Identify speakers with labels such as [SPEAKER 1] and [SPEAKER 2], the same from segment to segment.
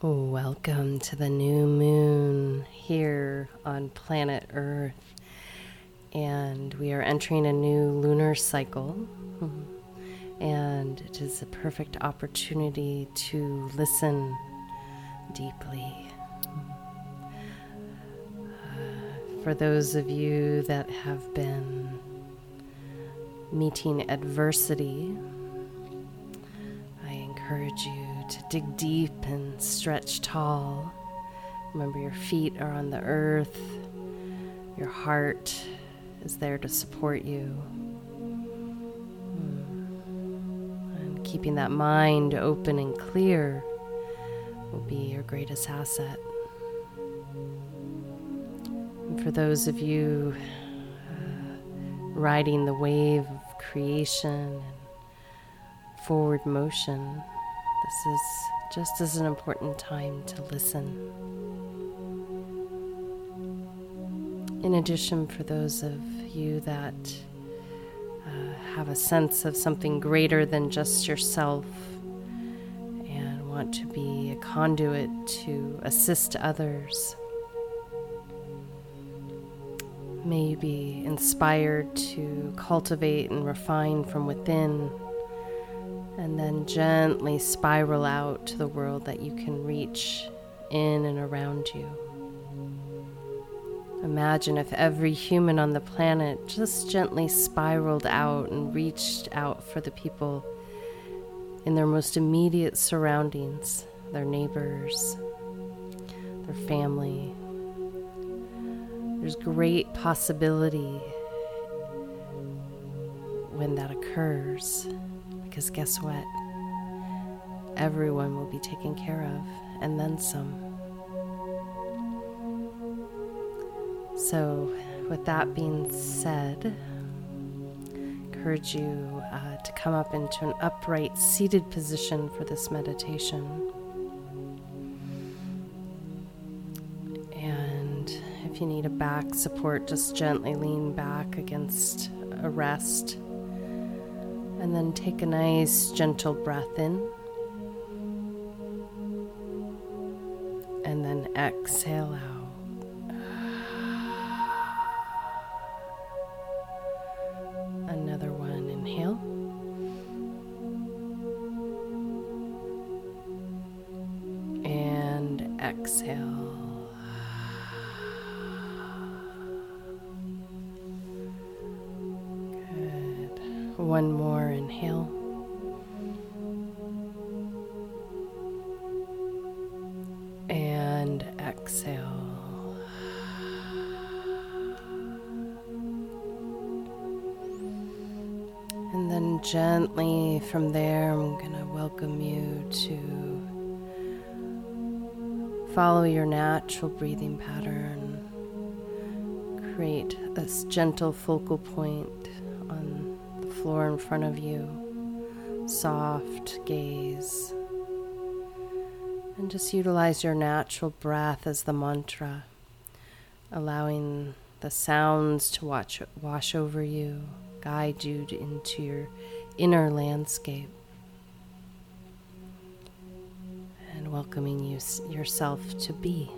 [SPEAKER 1] Welcome to the new moon here on planet Earth. And we are entering a new lunar cycle. And it is a perfect opportunity to listen deeply. Uh, for those of you that have been meeting adversity, I encourage you to dig deep and stretch tall. Remember, your feet are on the earth, your heart is there to support you. Hmm. And keeping that mind open and clear will be your greatest asset. And for those of you uh, riding the wave of creation and forward motion, this is just as an important time to listen. In addition, for those of you that uh, have a sense of something greater than just yourself and want to be a conduit to assist others, may you be inspired to cultivate and refine from within and then gently spiral out to the world that you can reach in and around you. Imagine if every human on the planet just gently spiraled out and reached out for the people in their most immediate surroundings, their neighbors, their family. There's great possibility when that occurs. Because guess what? Everyone will be taken care of, and then some. So, with that being said, encourage you uh, to come up into an upright seated position for this meditation. And if you need a back support, just gently lean back against a rest. And then take a nice, gentle breath in. And then exhale out. Another one, inhale. And exhale. One more inhale. And exhale. And then gently from there, I'm going to welcome you to follow your natural breathing pattern. Create this gentle focal point floor in front of you, soft gaze, and just utilize your natural breath as the mantra, allowing the sounds to watch, wash over you, guide you into your inner landscape, and welcoming you yourself to be.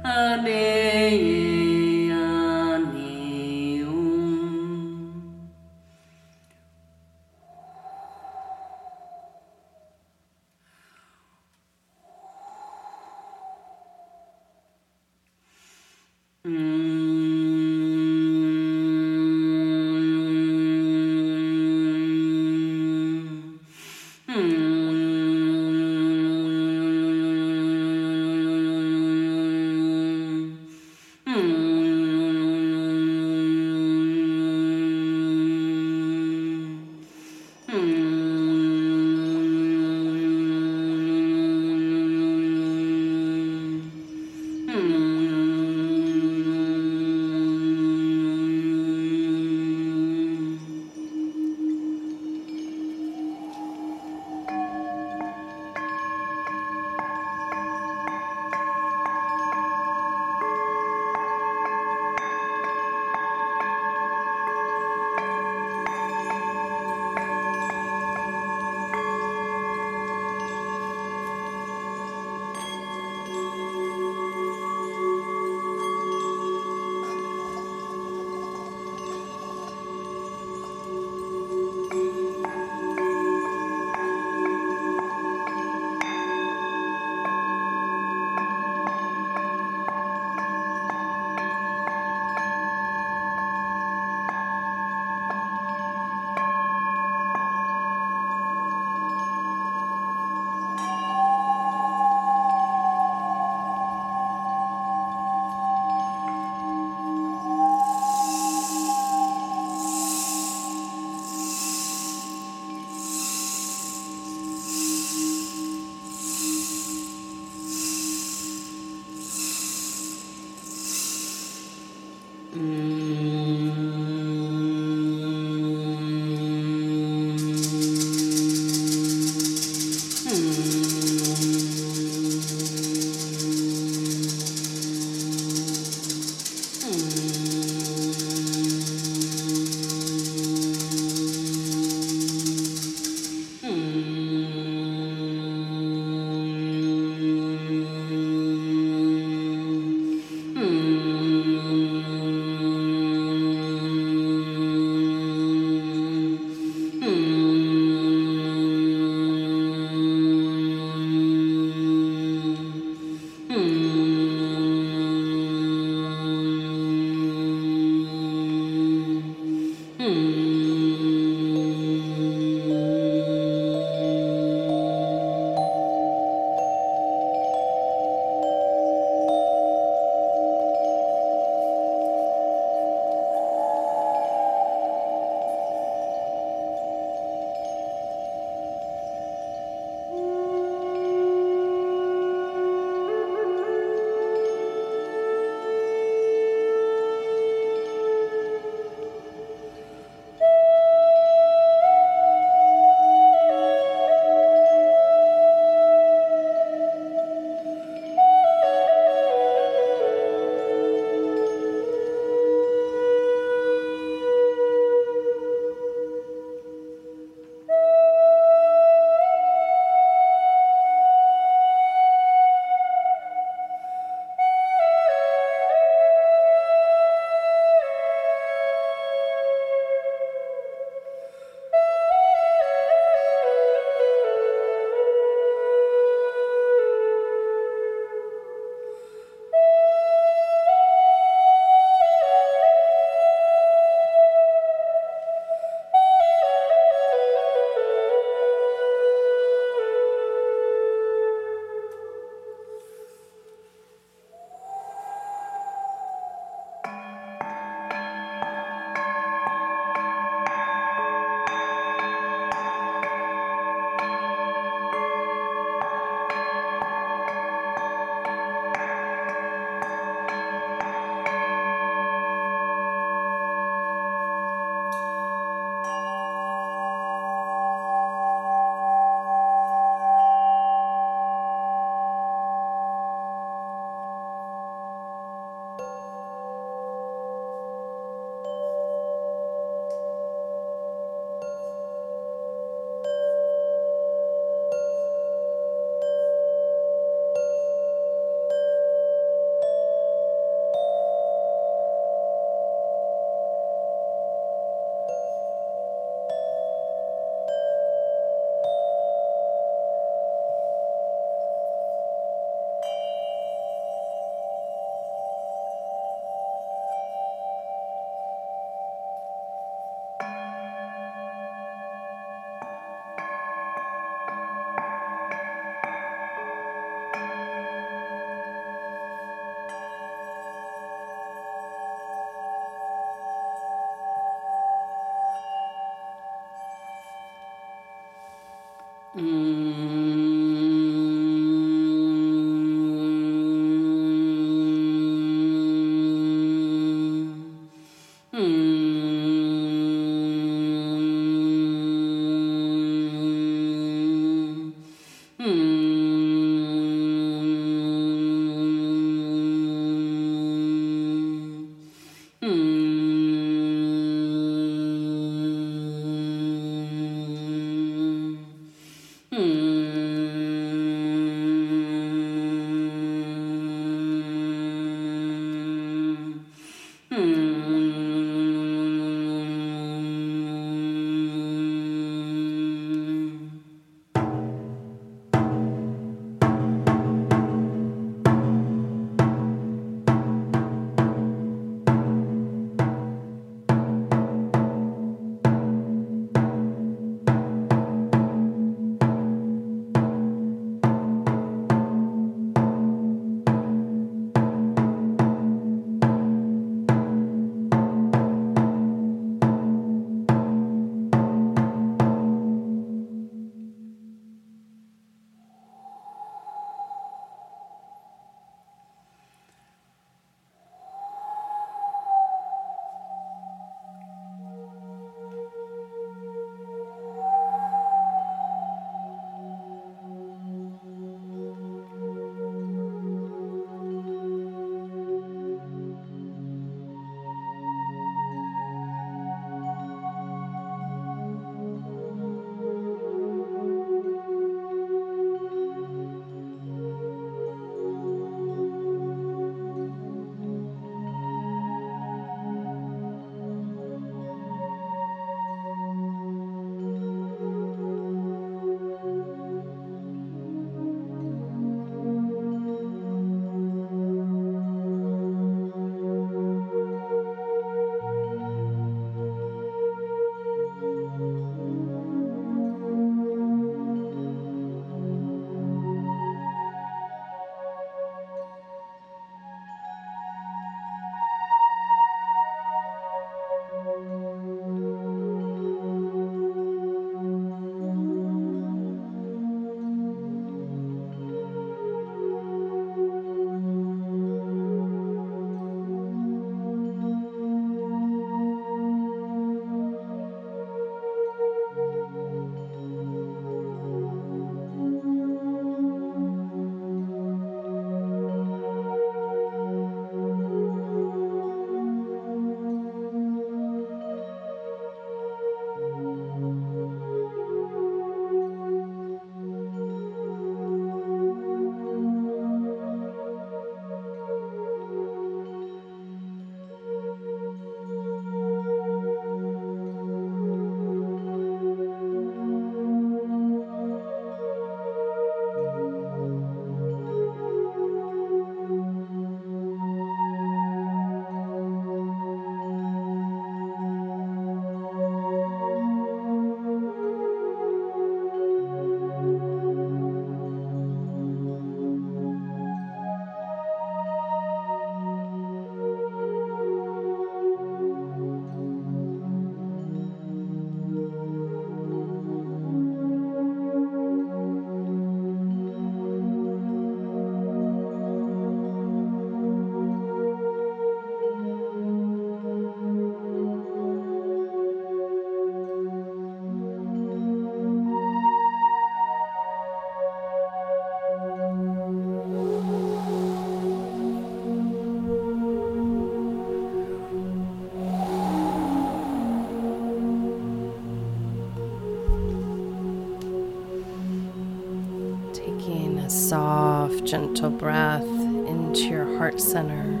[SPEAKER 1] Gentle breath into your heart center.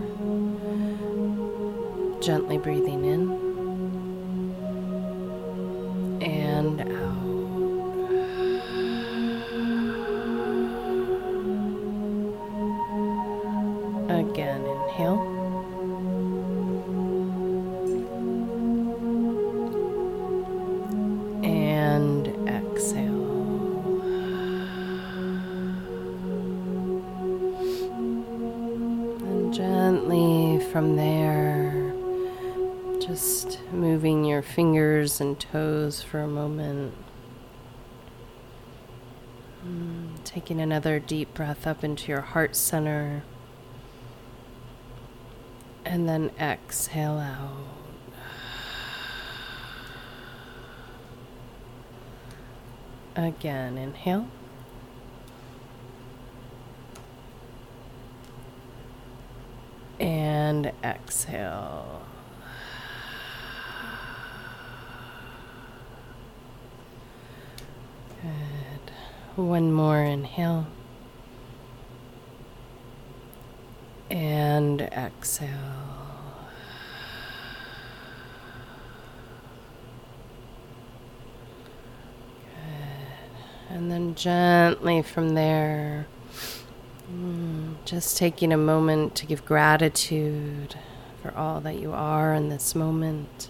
[SPEAKER 1] Gently breathing in toes for a moment. Mm, Taking another deep breath up into your heart center. And then exhale out. Again, inhale. And exhale. Good. One more inhale. And exhale. Good. And then gently from there, mm, just taking a moment to give gratitude for all that you are in this moment.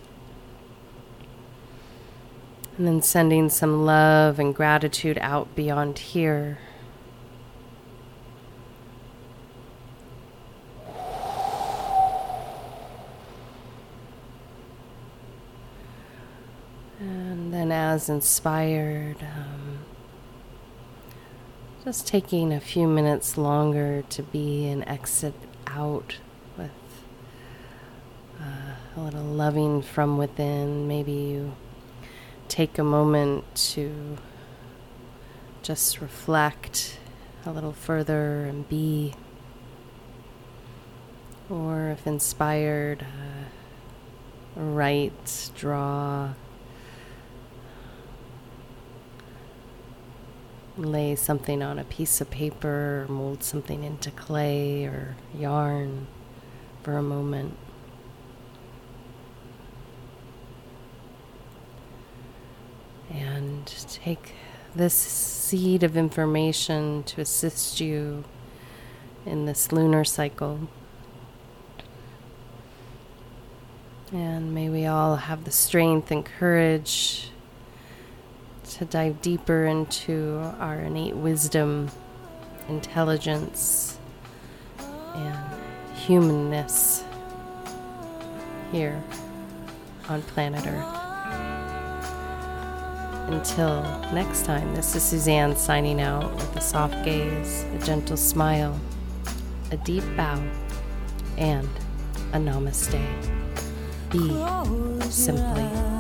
[SPEAKER 1] And then sending some love and gratitude out beyond here. And then, as inspired, um, just taking a few minutes longer to be and exit out with uh, a little loving from within. Maybe you take a moment to just reflect a little further and be. Or if inspired, uh, write, draw, lay something on a piece of paper, mold something into clay or yarn for a moment. And take this seed of information to assist you in this lunar cycle. And may we all have the strength and courage to dive deeper into our innate wisdom, intelligence, and humanness here on planet Earth. Until next time, this is Suzanne signing out with a soft gaze, a gentle smile, a deep bow, and a namaste. Be simply.